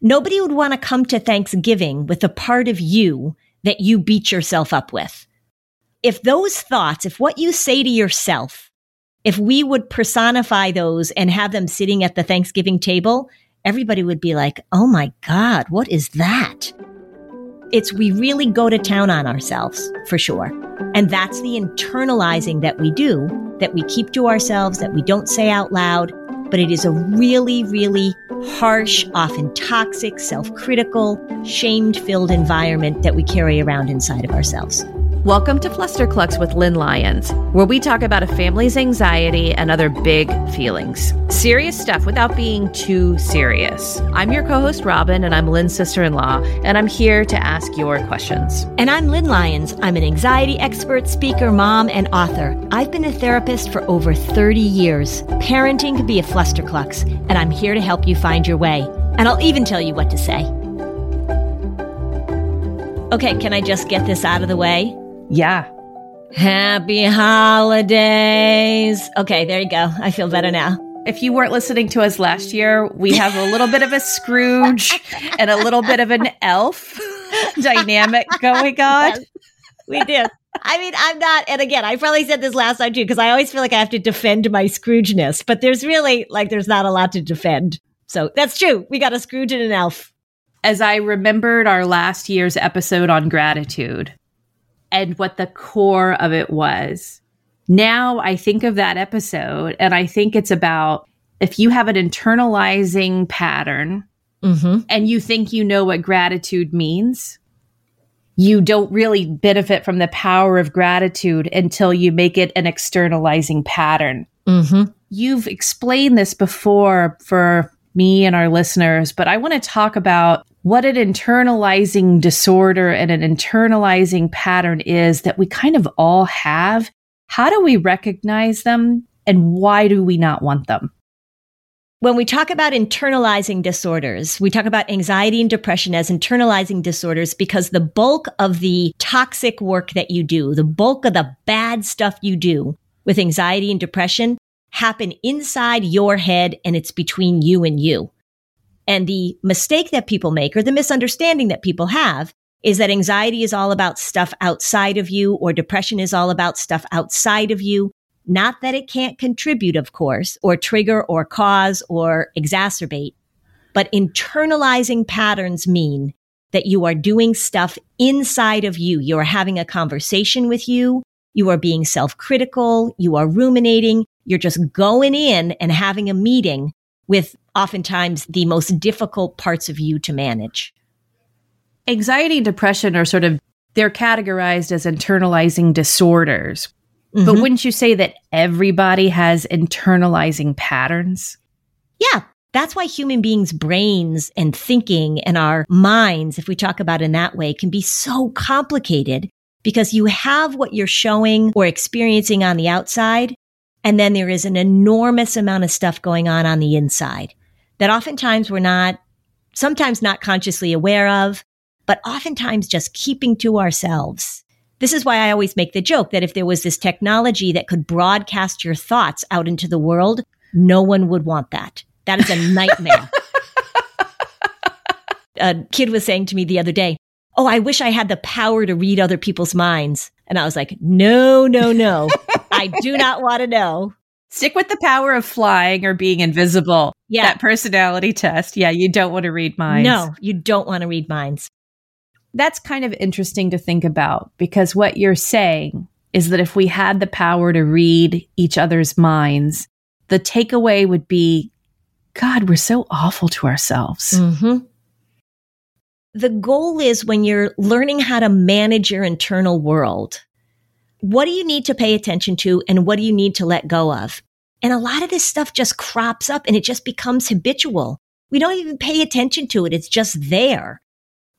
Nobody would want to come to Thanksgiving with a part of you that you beat yourself up with. If those thoughts, if what you say to yourself, if we would personify those and have them sitting at the Thanksgiving table, everybody would be like, oh my God, what is that? It's we really go to town on ourselves for sure. And that's the internalizing that we do, that we keep to ourselves, that we don't say out loud. But it is a really, really harsh, often toxic, self critical, shamed filled environment that we carry around inside of ourselves. Welcome to Flusterclux with Lynn Lyons, where we talk about a family's anxiety and other big feelings. Serious stuff without being too serious. I'm your co host, Robin, and I'm Lynn's sister in law, and I'm here to ask your questions. And I'm Lynn Lyons. I'm an anxiety expert, speaker, mom, and author. I've been a therapist for over 30 years. Parenting can be a flusterclux, and I'm here to help you find your way. And I'll even tell you what to say. Okay, can I just get this out of the way? Yeah. Happy holidays. Okay, there you go. I feel better now. If you weren't listening to us last year, we have a little bit of a Scrooge and a little bit of an elf dynamic going on. Yes, we do. I mean, I'm not, and again, I probably said this last time too, because I always feel like I have to defend my Scroogeness, but there's really, like, there's not a lot to defend. So that's true. We got a Scrooge and an elf. As I remembered our last year's episode on gratitude, and what the core of it was. Now I think of that episode and I think it's about if you have an internalizing pattern mm-hmm. and you think you know what gratitude means, you don't really benefit from the power of gratitude until you make it an externalizing pattern. Mm-hmm. You've explained this before for me and our listeners, but I want to talk about what an internalizing disorder and an internalizing pattern is that we kind of all have. How do we recognize them and why do we not want them? When we talk about internalizing disorders, we talk about anxiety and depression as internalizing disorders because the bulk of the toxic work that you do, the bulk of the bad stuff you do with anxiety and depression happen inside your head and it's between you and you. And the mistake that people make or the misunderstanding that people have is that anxiety is all about stuff outside of you or depression is all about stuff outside of you. Not that it can't contribute, of course, or trigger or cause or exacerbate, but internalizing patterns mean that you are doing stuff inside of you. You are having a conversation with you. You are being self critical. You are ruminating. You're just going in and having a meeting with oftentimes the most difficult parts of you to manage. Anxiety and depression are sort of they're categorized as internalizing disorders. Mm-hmm. But wouldn't you say that everybody has internalizing patterns? Yeah, that's why human beings' brains and thinking and our minds, if we talk about in that way, can be so complicated because you have what you're showing or experiencing on the outside, and then there is an enormous amount of stuff going on on the inside that oftentimes we're not, sometimes not consciously aware of, but oftentimes just keeping to ourselves. This is why I always make the joke that if there was this technology that could broadcast your thoughts out into the world, no one would want that. That is a nightmare. a kid was saying to me the other day, Oh, I wish I had the power to read other people's minds. And I was like, no, no, no. I do not want to know. Stick with the power of flying or being invisible. Yeah. That personality test. Yeah, you don't want to read minds. No, you don't want to read minds. That's kind of interesting to think about because what you're saying is that if we had the power to read each other's minds, the takeaway would be God, we're so awful to ourselves. Mm-hmm the goal is when you're learning how to manage your internal world, what do you need to pay attention to and what do you need to let go of? And a lot of this stuff just crops up and it just becomes habitual. We don't even pay attention to it. It's just there.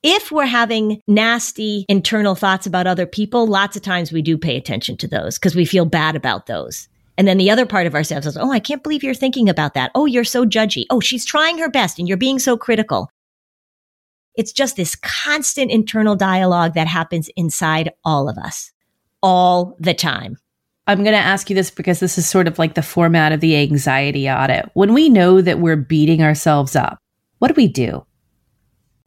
If we're having nasty internal thoughts about other people, lots of times we do pay attention to those because we feel bad about those. And then the other part of ourselves is, oh, I can't believe you're thinking about that. Oh, you're so judgy. Oh, she's trying her best and you're being so critical. It's just this constant internal dialogue that happens inside all of us all the time. I'm going to ask you this because this is sort of like the format of the anxiety audit. When we know that we're beating ourselves up, what do we do?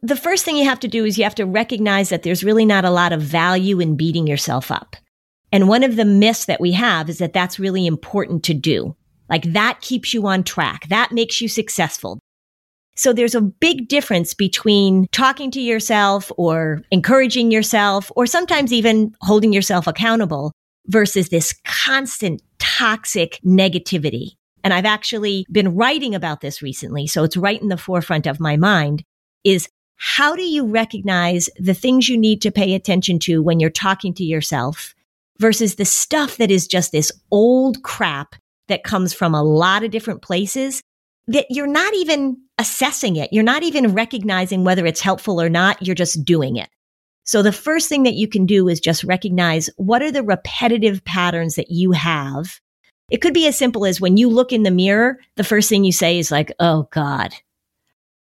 the first thing you have to do is you have to recognize that there's really not a lot of value in beating yourself up. And one of the myths that we have is that that's really important to do. Like that keeps you on track. That makes you successful. So there's a big difference between talking to yourself or encouraging yourself or sometimes even holding yourself accountable versus this constant toxic negativity. And I've actually been writing about this recently. So it's right in the forefront of my mind is how do you recognize the things you need to pay attention to when you're talking to yourself versus the stuff that is just this old crap that comes from a lot of different places that you're not even assessing it. You're not even recognizing whether it's helpful or not. You're just doing it. So the first thing that you can do is just recognize what are the repetitive patterns that you have. It could be as simple as when you look in the mirror, the first thing you say is like, Oh God,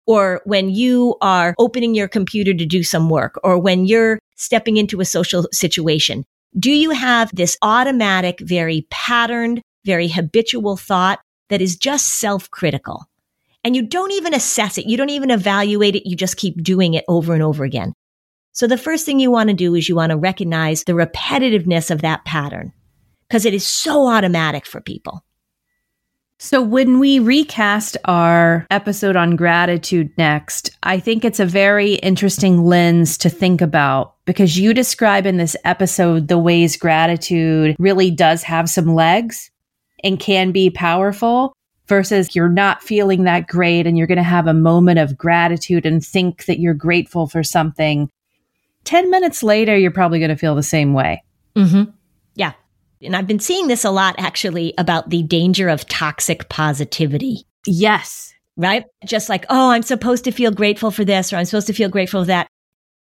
or when you are opening your computer to do some work, or when you're stepping into a social situation, do you have this automatic, very patterned, very habitual thought that is just self critical? And you don't even assess it. You don't even evaluate it. You just keep doing it over and over again. So the first thing you want to do is you want to recognize the repetitiveness of that pattern because it is so automatic for people. So, when we recast our episode on gratitude next, I think it's a very interesting lens to think about because you describe in this episode the ways gratitude really does have some legs and can be powerful versus you're not feeling that great and you're going to have a moment of gratitude and think that you're grateful for something. 10 minutes later, you're probably going to feel the same way. Mm-hmm. Yeah. And I've been seeing this a lot actually about the danger of toxic positivity. Yes. Right? Just like, oh, I'm supposed to feel grateful for this or I'm supposed to feel grateful for that.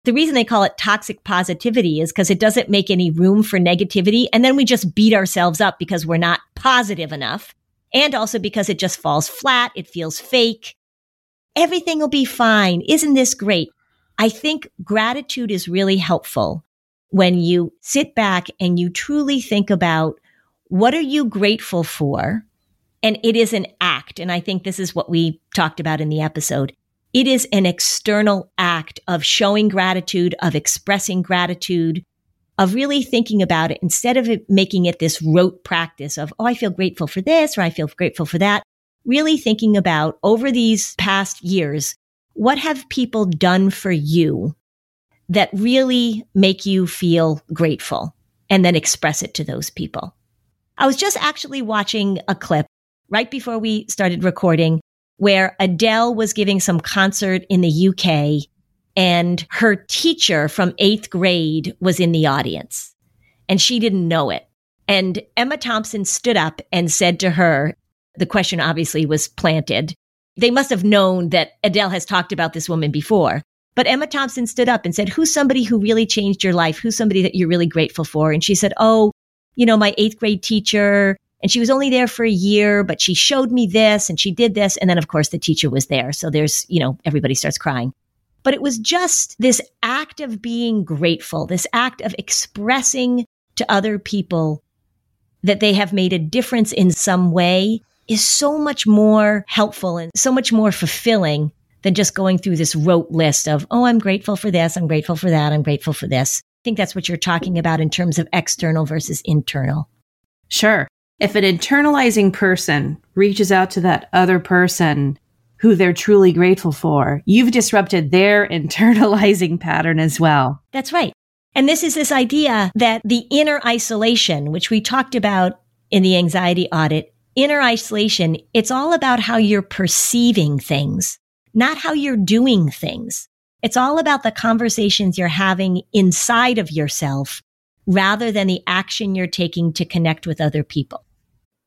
The reason they call it toxic positivity is because it doesn't make any room for negativity. And then we just beat ourselves up because we're not positive enough. And also because it just falls flat. It feels fake. Everything will be fine. Isn't this great? I think gratitude is really helpful when you sit back and you truly think about what are you grateful for? And it is an act. And I think this is what we talked about in the episode. It is an external act of showing gratitude, of expressing gratitude, of really thinking about it instead of it making it this rote practice of, oh, I feel grateful for this or I feel grateful for that. Really thinking about over these past years, what have people done for you that really make you feel grateful and then express it to those people. I was just actually watching a clip right before we started recording where Adele was giving some concert in the UK and her teacher from eighth grade was in the audience and she didn't know it. And Emma Thompson stood up and said to her, the question obviously was planted. They must have known that Adele has talked about this woman before. But Emma Thompson stood up and said, Who's somebody who really changed your life? Who's somebody that you're really grateful for? And she said, Oh, you know, my eighth grade teacher. And she was only there for a year, but she showed me this and she did this. And then, of course, the teacher was there. So there's, you know, everybody starts crying. But it was just this act of being grateful, this act of expressing to other people that they have made a difference in some way is so much more helpful and so much more fulfilling than just going through this rote list of, oh, I'm grateful for this. I'm grateful for that. I'm grateful for this. I think that's what you're talking about in terms of external versus internal. Sure. If an internalizing person reaches out to that other person who they're truly grateful for, you've disrupted their internalizing pattern as well. That's right. And this is this idea that the inner isolation, which we talked about in the anxiety audit, inner isolation, it's all about how you're perceiving things not how you're doing things. It's all about the conversations you're having inside of yourself rather than the action you're taking to connect with other people.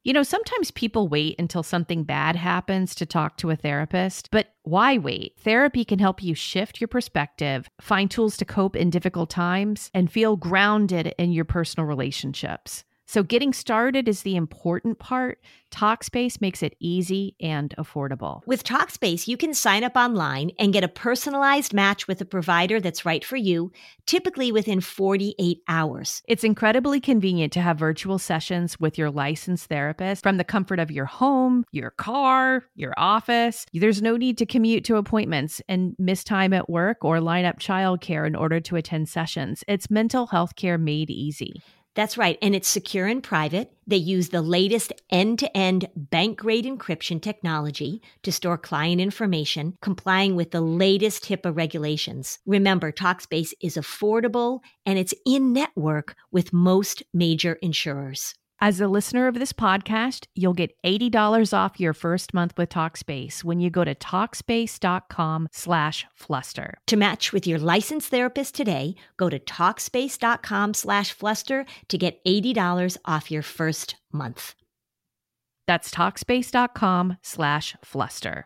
You know, sometimes people wait until something bad happens to talk to a therapist, but why wait? Therapy can help you shift your perspective, find tools to cope in difficult times, and feel grounded in your personal relationships. So, getting started is the important part. Talkspace makes it easy and affordable. With Talkspace, you can sign up online and get a personalized match with a provider that's right for you, typically within 48 hours. It's incredibly convenient to have virtual sessions with your licensed therapist from the comfort of your home, your car, your office. There's no need to commute to appointments and miss time at work or line up childcare in order to attend sessions. It's mental health care made easy. That's right. And it's secure and private. They use the latest end to end bank grade encryption technology to store client information, complying with the latest HIPAA regulations. Remember, Talkspace is affordable and it's in network with most major insurers. As a listener of this podcast, you'll get $80 off your first month with Talkspace when you go to Talkspace.com slash fluster. To match with your licensed therapist today, go to Talkspace.com slash fluster to get $80 off your first month. That's Talkspace.com slash fluster.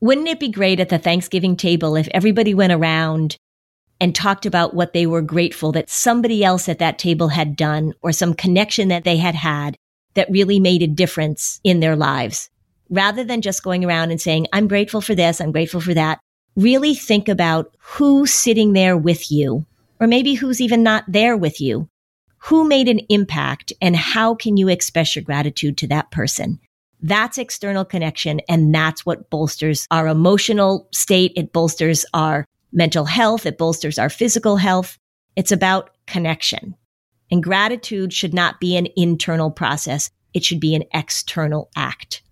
Wouldn't it be great at the Thanksgiving table if everybody went around and talked about what they were grateful that somebody else at that table had done or some connection that they had had that really made a difference in their lives? Rather than just going around and saying, I'm grateful for this, I'm grateful for that, really think about who's sitting there with you, or maybe who's even not there with you. Who made an impact and how can you express your gratitude to that person? That's external connection. And that's what bolsters our emotional state. It bolsters our mental health. It bolsters our physical health. It's about connection. And gratitude should not be an internal process. It should be an external act.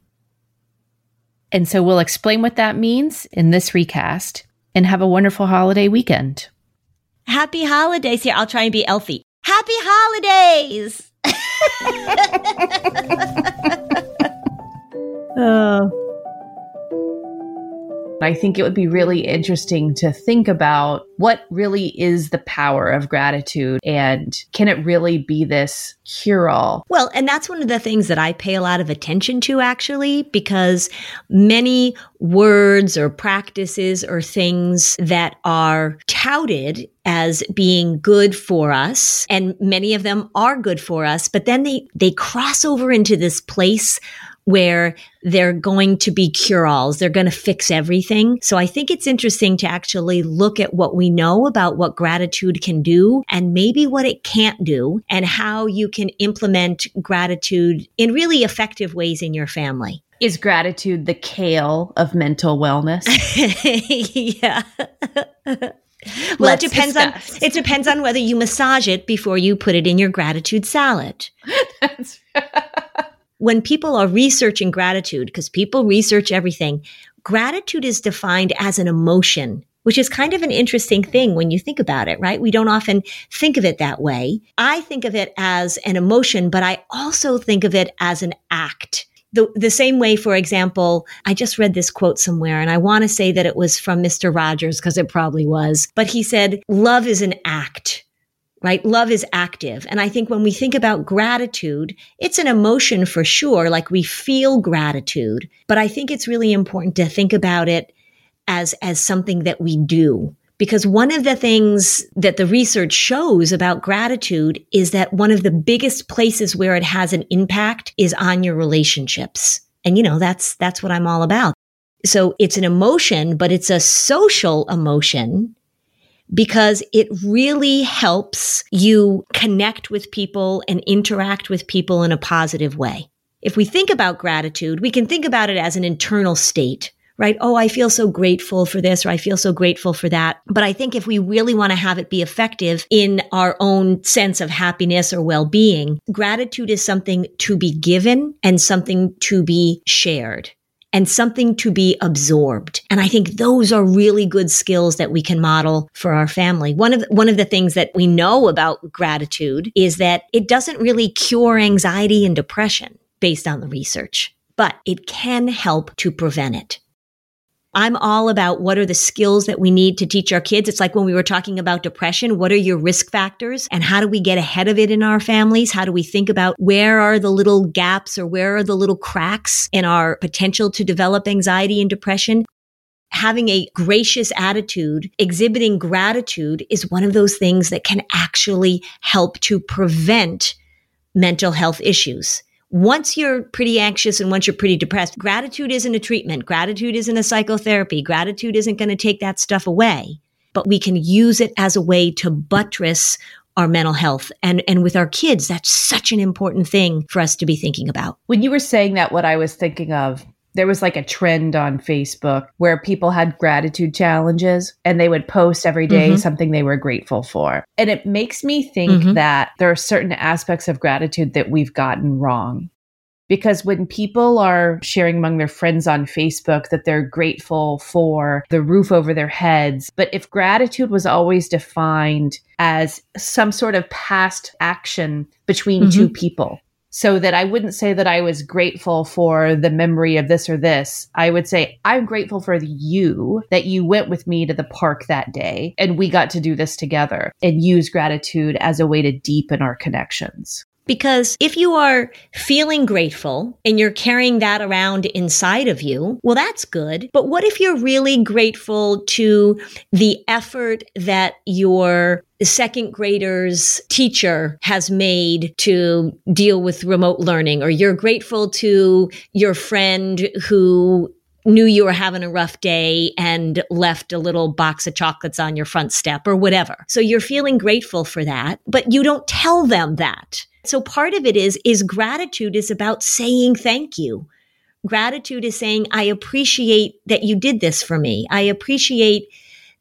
And so we'll explain what that means in this recast and have a wonderful holiday weekend. Happy holidays here. I'll try and be Elfie. Happy holidays. Uh. I think it would be really interesting to think about what really is the power of gratitude and can it really be this cure all? Well, and that's one of the things that I pay a lot of attention to actually, because many words or practices or things that are touted as being good for us and many of them are good for us but then they they cross over into this place where they're going to be cure alls. They're going to fix everything. So I think it's interesting to actually look at what we know about what gratitude can do and maybe what it can't do and how you can implement gratitude in really effective ways in your family. Is gratitude the kale of mental wellness? yeah. well, Let's it depends discuss. on it depends on whether you massage it before you put it in your gratitude salad. when people are researching gratitude, because people research everything, gratitude is defined as an emotion which is kind of an interesting thing when you think about it, right? We don't often think of it that way. I think of it as an emotion, but I also think of it as an act. The, the same way, for example, I just read this quote somewhere and I want to say that it was from Mr. Rogers because it probably was, but he said, love is an act right? Love is active. And I think when we think about gratitude, it's an emotion for sure. Like we feel gratitude, but I think it's really important to think about it as, as something that we do. Because one of the things that the research shows about gratitude is that one of the biggest places where it has an impact is on your relationships. And you know, that's, that's what I'm all about. So it's an emotion, but it's a social emotion because it really helps you connect with people and interact with people in a positive way. If we think about gratitude, we can think about it as an internal state right? Oh, I feel so grateful for this or I feel so grateful for that. But I think if we really want to have it be effective in our own sense of happiness or well-being, gratitude is something to be given and something to be shared and something to be absorbed. And I think those are really good skills that we can model for our family. One of, one of the things that we know about gratitude is that it doesn't really cure anxiety and depression based on the research, but it can help to prevent it. I'm all about what are the skills that we need to teach our kids. It's like when we were talking about depression, what are your risk factors and how do we get ahead of it in our families? How do we think about where are the little gaps or where are the little cracks in our potential to develop anxiety and depression? having a gracious attitude, exhibiting gratitude is one of those things that can actually help to prevent mental health issues once you're pretty anxious and once you're pretty depressed, gratitude isn't a treatment. Gratitude isn't a psychotherapy. Gratitude isn't going to take that stuff away, but we can use it as a way to buttress our mental health. And, and with our kids, that's such an important thing for us to be thinking about. When you were saying that, what I was thinking of there was like a trend on Facebook where people had gratitude challenges and they would post every day mm-hmm. something they were grateful for. And it makes me think mm-hmm. that there are certain aspects of gratitude that we've gotten wrong. Because when people are sharing among their friends on Facebook that they're grateful for the roof over their heads, but if gratitude was always defined as some sort of past action between mm-hmm. two people, so that I wouldn't say that I was grateful for the memory of this or this. I would say, I'm grateful for you that you went with me to the park that day and we got to do this together and use gratitude as a way to deepen our connections. Because if you are feeling grateful and you're carrying that around inside of you, well, that's good. But what if you're really grateful to the effort that your second graders teacher has made to deal with remote learning, or you're grateful to your friend who knew you were having a rough day and left a little box of chocolates on your front step or whatever. So you're feeling grateful for that, but you don't tell them that. So part of it is, is gratitude is about saying thank you. Gratitude is saying, I appreciate that you did this for me. I appreciate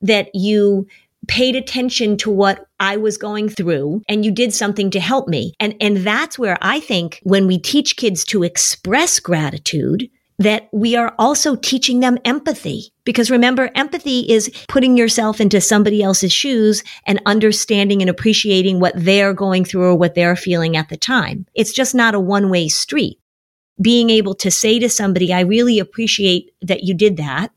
that you paid attention to what I was going through and you did something to help me. And, and that's where I think when we teach kids to express gratitude, that we are also teaching them empathy. Because remember, empathy is putting yourself into somebody else's shoes and understanding and appreciating what they're going through or what they're feeling at the time. It's just not a one way street. Being able to say to somebody, I really appreciate that you did that.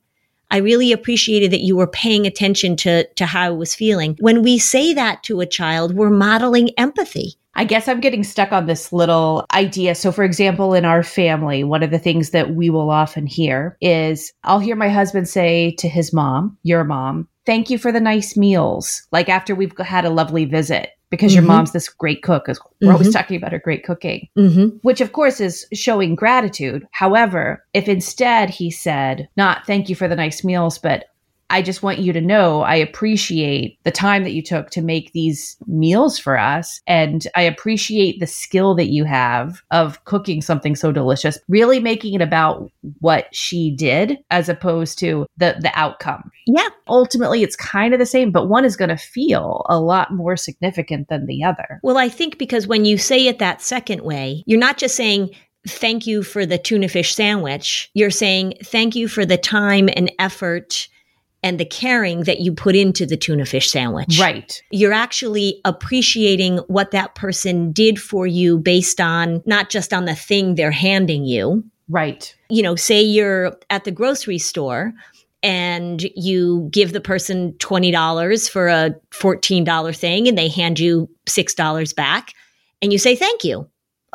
I really appreciated that you were paying attention to, to how I was feeling. When we say that to a child, we're modeling empathy. I guess I'm getting stuck on this little idea. So, for example, in our family, one of the things that we will often hear is I'll hear my husband say to his mom, your mom, thank you for the nice meals. Like after we've had a lovely visit because mm-hmm. your mom's this great cook. We're mm-hmm. always talking about her great cooking, mm-hmm. which of course is showing gratitude. However, if instead he said, not thank you for the nice meals, but I just want you to know I appreciate the time that you took to make these meals for us. And I appreciate the skill that you have of cooking something so delicious, really making it about what she did as opposed to the, the outcome. Yeah. Ultimately, it's kind of the same, but one is going to feel a lot more significant than the other. Well, I think because when you say it that second way, you're not just saying, thank you for the tuna fish sandwich. You're saying, thank you for the time and effort and the caring that you put into the tuna fish sandwich. Right. You're actually appreciating what that person did for you based on not just on the thing they're handing you. Right. You know, say you're at the grocery store and you give the person $20 for a $14 thing and they hand you $6 back and you say thank you.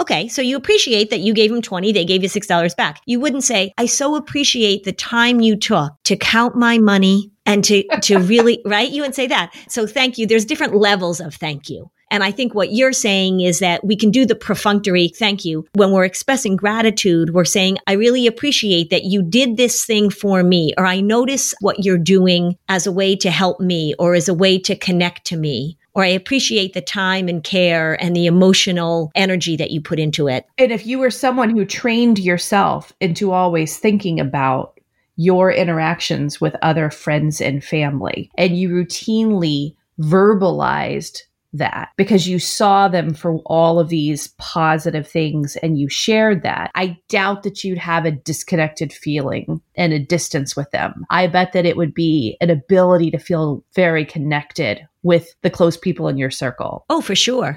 Okay, so you appreciate that you gave them 20, they gave you $6 back. You wouldn't say, I so appreciate the time you took to count my money and to, to really, right? You wouldn't say that. So thank you. There's different levels of thank you. And I think what you're saying is that we can do the perfunctory thank you. When we're expressing gratitude, we're saying, I really appreciate that you did this thing for me, or I notice what you're doing as a way to help me or as a way to connect to me or I appreciate the time and care and the emotional energy that you put into it. And if you were someone who trained yourself into always thinking about your interactions with other friends and family, and you routinely verbalized that because you saw them for all of these positive things and you shared that, I doubt that you'd have a disconnected feeling and a distance with them. I bet that it would be an ability to feel very connected with the close people in your circle. Oh, for sure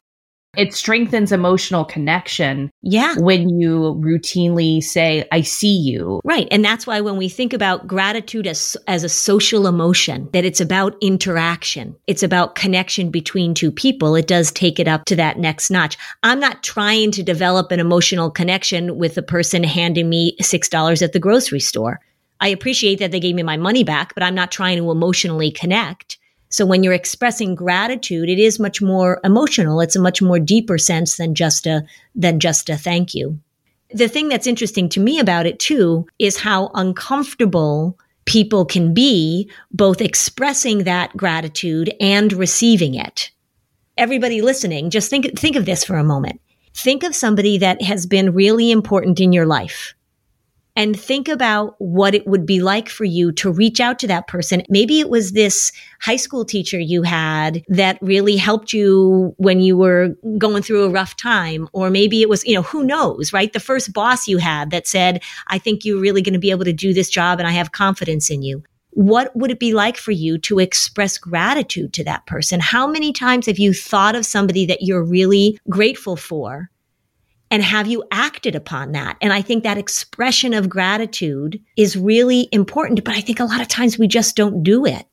it strengthens emotional connection. Yeah. When you routinely say, I see you. Right. And that's why when we think about gratitude as, as a social emotion, that it's about interaction, it's about connection between two people, it does take it up to that next notch. I'm not trying to develop an emotional connection with the person handing me $6 at the grocery store. I appreciate that they gave me my money back, but I'm not trying to emotionally connect. So when you're expressing gratitude, it is much more emotional. It's a much more deeper sense than just a, than just a thank you. The thing that's interesting to me about it too is how uncomfortable people can be both expressing that gratitude and receiving it. Everybody listening, just think, think of this for a moment. Think of somebody that has been really important in your life and think about what it would be like for you to reach out to that person. Maybe it was this high school teacher you had that really helped you when you were going through a rough time. Or maybe it was, you know, who knows, right? The first boss you had that said, I think you're really going to be able to do this job and I have confidence in you what would it be like for you to express gratitude to that person? How many times have you thought of somebody that you're really grateful for and have you acted upon that? And I think that expression of gratitude is really important, but I think a lot of times we just don't do it.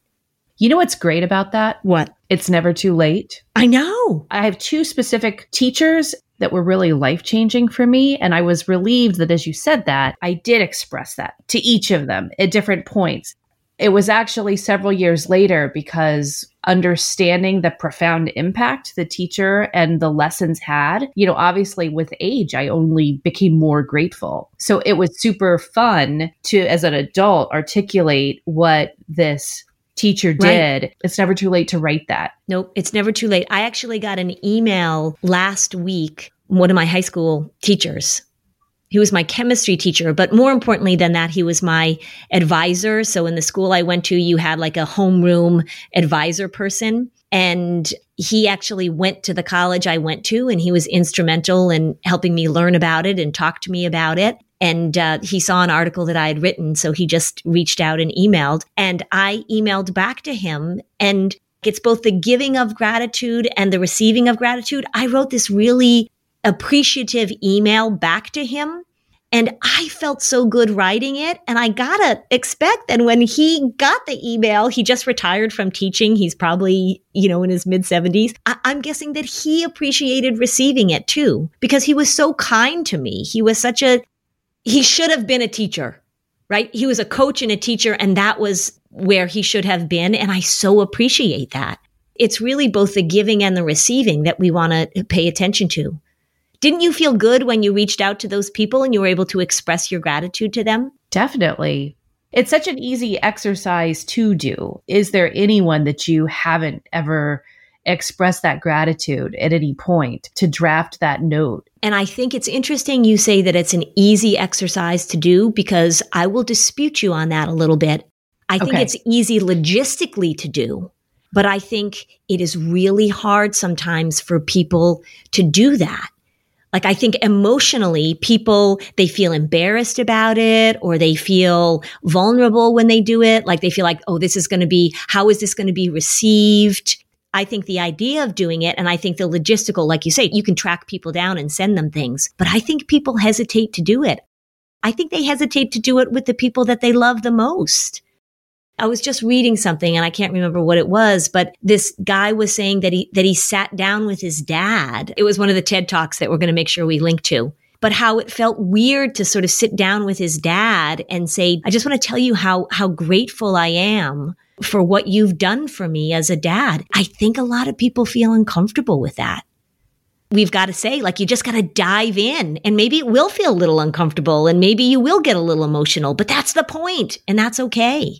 You know what's great about that? What? It's never too late. I know. I have two specific teachers that were really life changing for me. And I was relieved that as you said that, I did express that to each of them at different points. It was actually several years later because understanding the profound impact the teacher and the lessons had, you know, obviously with age, I only became more grateful. So it was super fun to, as an adult, articulate what this teacher did. Right. It's never too late to write that. Nope, it's never too late. I actually got an email last week, one of my high school teachers he was my chemistry teacher, but more importantly than that, he was my advisor. So in the school I went to, you had like a homeroom advisor person. And he actually went to the college I went to and he was instrumental in helping me learn about it and talk to me about it. And uh, he saw an article that I had written. So he just reached out and emailed. And I emailed back to him. And it's both the giving of gratitude and the receiving of gratitude. I wrote this really appreciative email back to him. And I felt so good writing it. And I gotta expect that when he got the email, he just retired from teaching. He's probably, you know, in his mid 70s. I- I'm guessing that he appreciated receiving it too, because he was so kind to me. He was such a, he should have been a teacher, right? He was a coach and a teacher, and that was where he should have been. And I so appreciate that. It's really both the giving and the receiving that we want to pay attention to. Didn't you feel good when you reached out to those people and you were able to express your gratitude to them? Definitely. It's such an easy exercise to do. Is there anyone that you haven't ever expressed that gratitude at any point to draft that note? And I think it's interesting you say that it's an easy exercise to do because I will dispute you on that a little bit. I think Okay. it's easy logistically to do, but I think it is really hard sometimes for people to do that. Like I think emotionally people, they feel embarrassed about it or they feel vulnerable when they do it. Like they feel like, oh, this is going to be, how is this going to be received? I think the idea of doing it and I think the logistical, like you say, you can track people down and send them things, but I think people hesitate to do it. I think they hesitate to do it with the people that they love the most. I was just reading something and I can't remember what it was, but this guy was saying that he, that he sat down with his dad. It was one of the TED Talks that we're going to make sure we link to, but how it felt weird to sort of sit down with his dad and say, I just want to tell you how, how grateful I am for what you've done for me as a dad. I think a lot of people feel uncomfortable with that we've got to say, like, you just got to dive in and maybe it will feel a little uncomfortable and maybe you will get a little emotional, but that's the point and that's okay.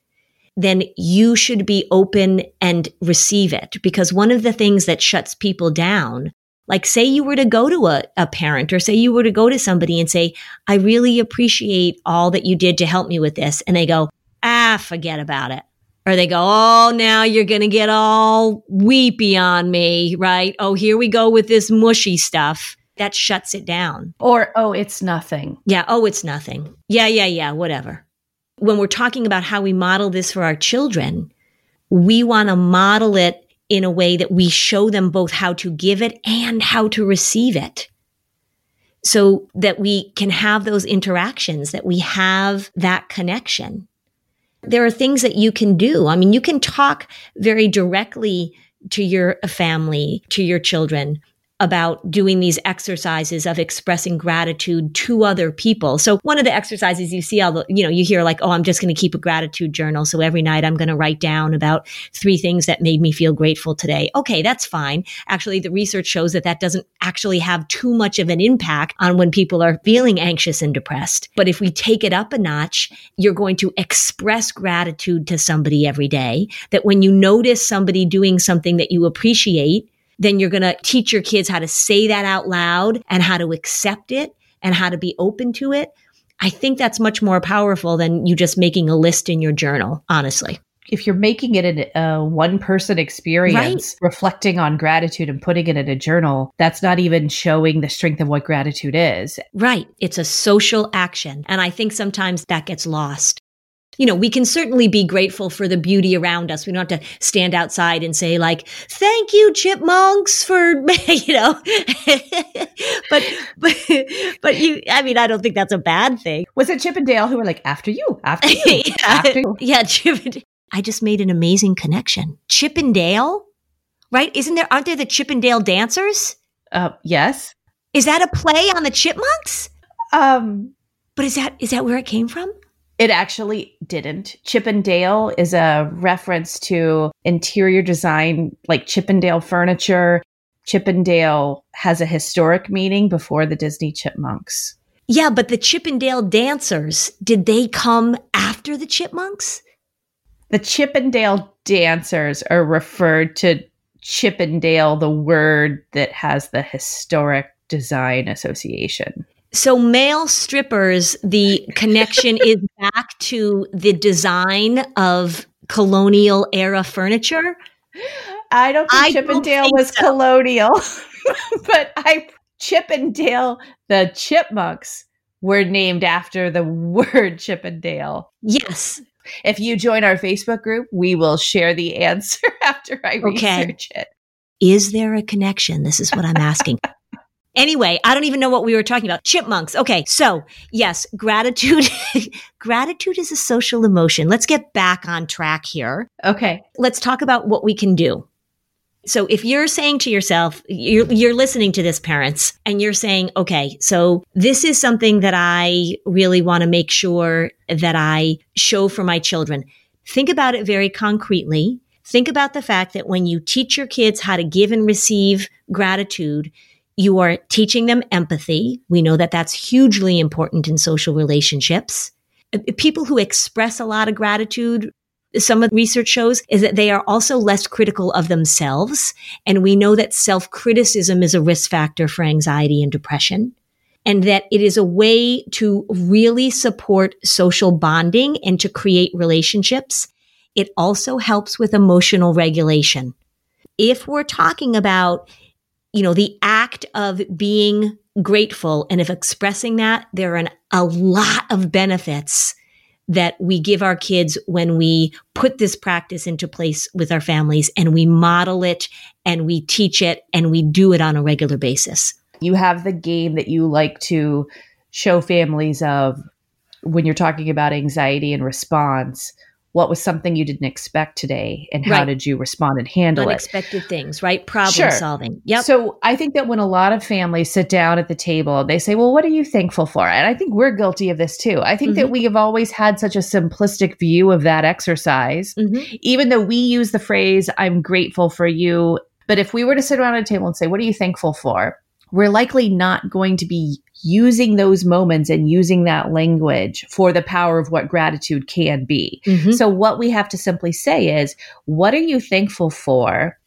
then you should be open and receive it. Because one of the things that shuts people down, like say you were to go to a, a parent or say you were to go to somebody and say, I really appreciate all that you did to help me with this. And they go, ah, forget about it. Or they go, oh, now you're going to get all weepy on me, right? Oh, here we go with this mushy stuff. That shuts it down. Or, oh, it's nothing. Yeah. Oh, it's nothing. Yeah, yeah, yeah, whatever. When we're talking about how we model this for our children, we want to model it in a way that we show them both how to give it and how to receive it. So that we can have those interactions, that we have that connection. There are things that you can do. I mean, you can talk very directly to your family, to your children about doing these exercises of expressing gratitude to other people. So one of the exercises you see all the, you know, you hear like, oh, I'm just going to keep a gratitude journal. So every night I'm going to write down about three things that made me feel grateful today. Okay, that's fine. Actually, the research shows that that doesn't actually have too much of an impact on when people are feeling anxious and depressed. But if we take it up a notch, you're going to express gratitude to somebody every day that when you notice somebody doing something that you appreciate, then you're going to teach your kids how to say that out loud and how to accept it and how to be open to it. I think that's much more powerful than you just making a list in your journal, honestly. If you're making it a one person experience, right. reflecting on gratitude and putting it in a journal, that's not even showing the strength of what gratitude is. Right. It's a social action. And I think sometimes that gets lost you know, we can certainly be grateful for the beauty around us. We don't have to stand outside and say like, thank you, chipmunks for, you know, but, but, but you, I mean, I don't think that's a bad thing. Was it Chip and Dale who were like, after you, after you, yeah, after you? Yeah. Chip and, I just made an amazing connection. Chip and Dale, right? Isn't there, aren't there the Chip and Dale dancers? Uh, yes. Is that a play on the chipmunks? Um, but is that, is that where it came from? It actually didn't. Chippendale is a reference to interior design, like Chippendale furniture. Chippendale has a historic meaning before the Disney chipmunks. Yeah, but the Chippendale dancers, did they come after the chipmunks? The Chippendale dancers are referred to Chippendale, the word that has the historic design association. So male strippers, the connection is back to the design of colonial era furniture. I don't think I Chippendale was so. colonial, but I Chippendale, the chipmunks were named after the word Chippendale. Yes. If you join our Facebook group, we will share the answer after I okay. research it. Is there a connection? This is what I'm asking. Anyway, I don't even know what we were talking about. Chipmunks. Okay. So yes, gratitude, gratitude is a social emotion. Let's get back on track here. Okay. Let's talk about what we can do. So if you're saying to yourself, you're, you're listening to this parents and you're saying, okay, so this is something that I really want to make sure that I show for my children. Think about it very concretely. Think about the fact that when you teach your kids how to give and receive gratitude, you are teaching them empathy. We know that that's hugely important in social relationships. Uh, people who express a lot of gratitude, some of the research shows is that they are also less critical of themselves. And we know that self criticism is a risk factor for anxiety and depression. And that it is a way to really support social bonding and to create relationships. It also helps with emotional regulation. If we're talking about you know, the act of being grateful and of expressing that, there are an, a lot of benefits that we give our kids when we put this practice into place with our families and we model it and we teach it and we do it on a regular basis. You have the game that you like to show families of when you're talking about anxiety and response what was something you didn't expect today and how right. did you respond and handle unexpected it unexpected things right problem sure. solving yep so i think that when a lot of families sit down at the table they say well what are you thankful for and i think we're guilty of this too i think mm-hmm. that we have always had such a simplistic view of that exercise mm-hmm. even though we use the phrase i'm grateful for you but if we were to sit around a table and say what are you thankful for we're likely not going to be using those moments and using that language for the power of what gratitude can be. Mm-hmm. So, what we have to simply say is, what are you thankful for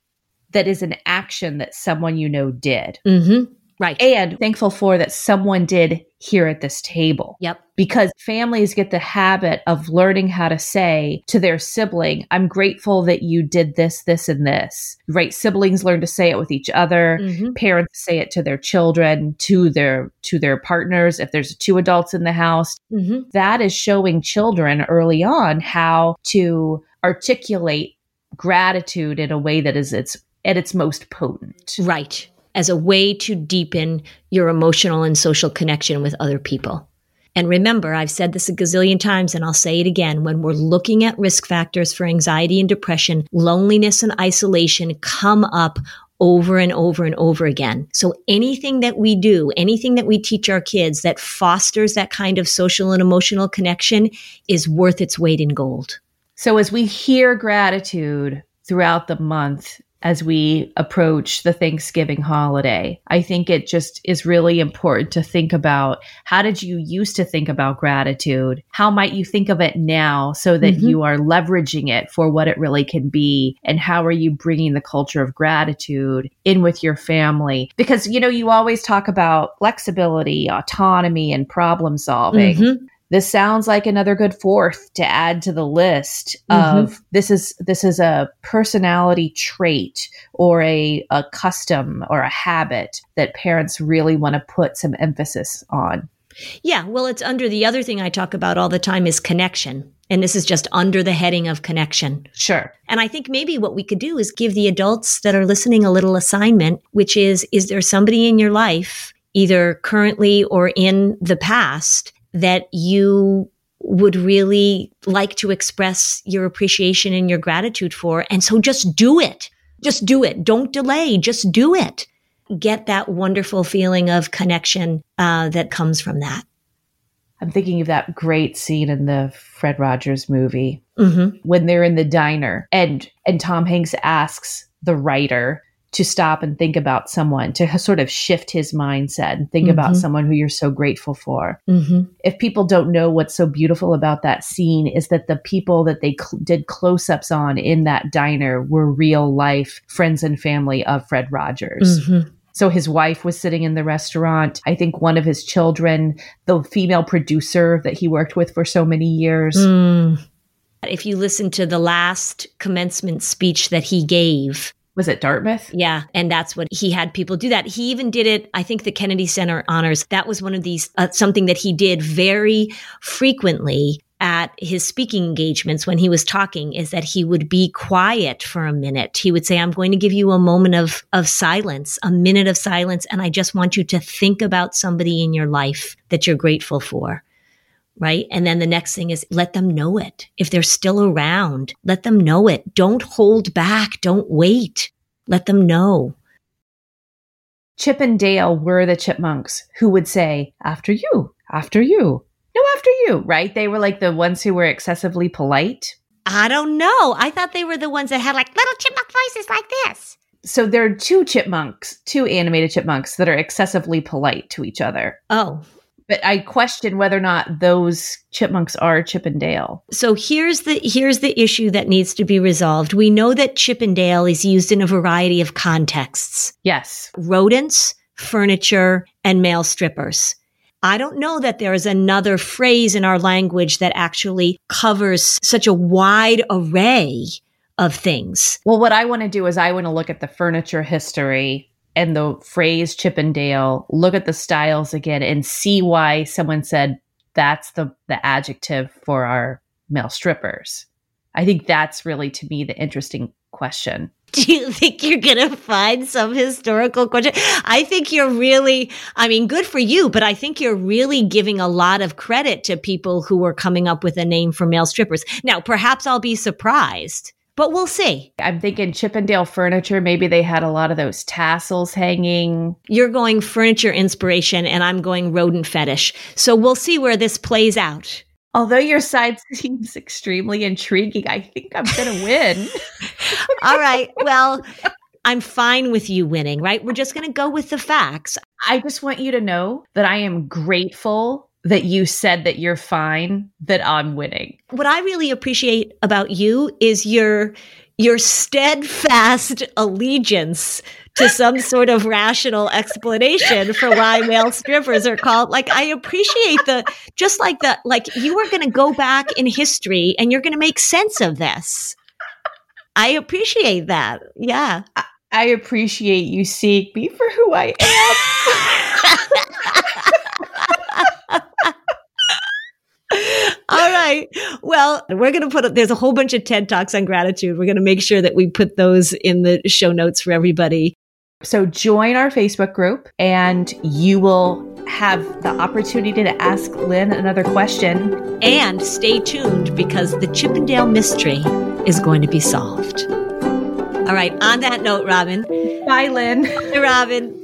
that is an action that someone you know did? Mm-hmm. Right. And thankful for that someone did here at this table. Yep. Because families get the habit of learning how to say to their sibling, I'm grateful that you did this, this, and this. Right. Siblings learn to say it with each other. Mm-hmm. Parents say it to their children, to their to their partners. If there's two adults in the house, mm-hmm. that is showing children early on how to articulate gratitude in a way that is its at its most potent. Right as a way to deepen your emotional and social connection with other people. And remember, I've said this a gazillion times and I'll say it again. When we're looking at risk factors for anxiety and depression, loneliness and isolation come up over and over and over again. So anything that we do, anything that we teach our kids that fosters that kind of social and emotional connection is worth its weight in gold. So as we hear gratitude throughout the month, as we approach the Thanksgiving holiday. I think it just is really important to think about how did you used to think about gratitude? How might you think of it now so that mm-hmm. you are leveraging it for what it really can be? And how are you bringing the culture of gratitude in with your family? Because, you know, you always talk about flexibility, autonomy, and problem solving. Mm-hmm this sounds like another good fourth to add to the list mm-hmm. of this is this is a personality trait or a, a custom or a habit that parents really want to put some emphasis on. Yeah well it's under the other thing i talk about all the time is connection and this is just under the heading of connection. Sure. And i think maybe what we could do is give the adults that are listening a little assignment which is is there somebody in your life either currently or in the past that you would really like to express your appreciation and your gratitude for. And so just do it. Just do it. Don't delay. Just do it. Get that wonderful feeling of connection uh, that comes from that. I'm thinking of that great scene in the Fred Rogers movie mm-hmm. when they're in the diner and and Tom Hanks asks the writer to stop and think about someone, to sort of shift his mindset and think mm-hmm. about someone who you're so grateful for. Mm-hmm. If people don't know what's so beautiful about that scene, is that the people that they cl- did close ups on in that diner were real life friends and family of Fred Rogers. Mm-hmm. So his wife was sitting in the restaurant. I think one of his children, the female producer that he worked with for so many years. Mm. If you listen to the last commencement speech that he gave, was it Dartmouth? Yeah. And that's what he had people do that. He even did it. I think the Kennedy Center honors, that was one of these, uh, something that he did very frequently at his speaking engagements when he was talking is that he would be quiet for a minute. He would say, I'm going to give you a moment of, of silence, a minute of silence. And I just want you to think about somebody in your life that you're grateful for right? And then the next thing is let them know it. If they're still around, let them know it. Don't hold back. Don't wait. Let them know. Chip and Dale were the chipmunks who would say, after you, after you, no, after you, right? They were like the ones who were excessively polite. I don't know. I thought they were the ones that had like little chipmunk voices like this. So there are two chipmunks, two animated chipmunks that are excessively polite to each other. Oh, but I question whether or not those chipmunks are Chip and Dale. So here's the here's the issue that needs to be resolved. We know that Chip and Dale is used in a variety of contexts. Yes. Rodents, furniture, and male strippers. I don't know that there is another phrase in our language that actually covers such a wide array of things. Well, what I want to do is I want to look at the furniture history and the phrase Chippendale, look at the styles again and see why someone said that's the, the adjective for our male strippers. I think that's really to me the interesting question. Do you think you're going to find some historical question? I think you're really, I mean, good for you, but I think you're really giving a lot of credit to people who are coming up with a name for male strippers. Now, perhaps I'll be surprised but we'll see. I'm thinking Chippendale furniture. Maybe they had a lot of those tassels hanging. You're going furniture inspiration, and I'm going rodent fetish. So we'll see where this plays out. Although your side seems extremely intriguing, I think I'm going to win. All right. Well, I'm fine with you winning, right? We're just going to go with the facts. I just want you to know that I am grateful that you said that you're fine, that I'm winning. What I really appreciate about you is your your steadfast allegiance to some sort of rational explanation for why male strippers are called like i appreciate the just like the like you are going to go back in history and you're going to make sense of this. I appreciate that. Yeah. I, I appreciate you seeing me for who i am All right. Well, we're going to put up, there's a whole bunch of TED Talks on gratitude. We're going to make sure that we put those in the show notes for everybody. So join our Facebook group and you will have the opportunity to ask Lynn another question. And stay tuned because the Chippendale mystery is going to be solved. All right. On that note, Robin. Bye, Lynn. Bye, Robin.